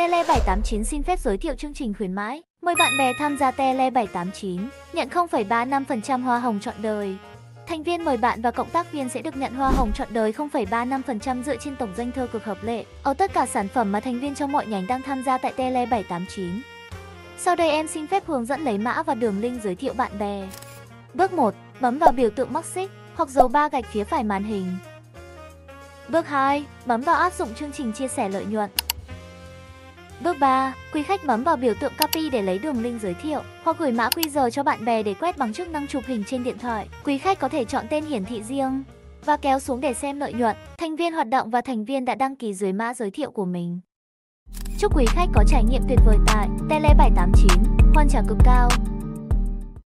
Tele 789 xin phép giới thiệu chương trình khuyến mãi. Mời bạn bè tham gia Tele 789, nhận 0,35% hoa hồng trọn đời. Thành viên mời bạn và cộng tác viên sẽ được nhận hoa hồng trọn đời 0,35% dựa trên tổng doanh thu cực hợp lệ ở tất cả sản phẩm mà thành viên trong mọi nhánh đang tham gia tại Tele 789. Sau đây em xin phép hướng dẫn lấy mã và đường link giới thiệu bạn bè. Bước 1. Bấm vào biểu tượng mắc xích hoặc dấu ba gạch phía phải màn hình. Bước 2. Bấm vào áp dụng chương trình chia sẻ lợi nhuận. Bước 3. Quý khách bấm vào biểu tượng copy để lấy đường link giới thiệu hoặc gửi mã QR cho bạn bè để quét bằng chức năng chụp hình trên điện thoại. Quý khách có thể chọn tên hiển thị riêng và kéo xuống để xem lợi nhuận. Thành viên hoạt động và thành viên đã đăng ký dưới mã giới thiệu của mình. Chúc quý khách có trải nghiệm tuyệt vời tại Tele 789, hoàn trả cực cao.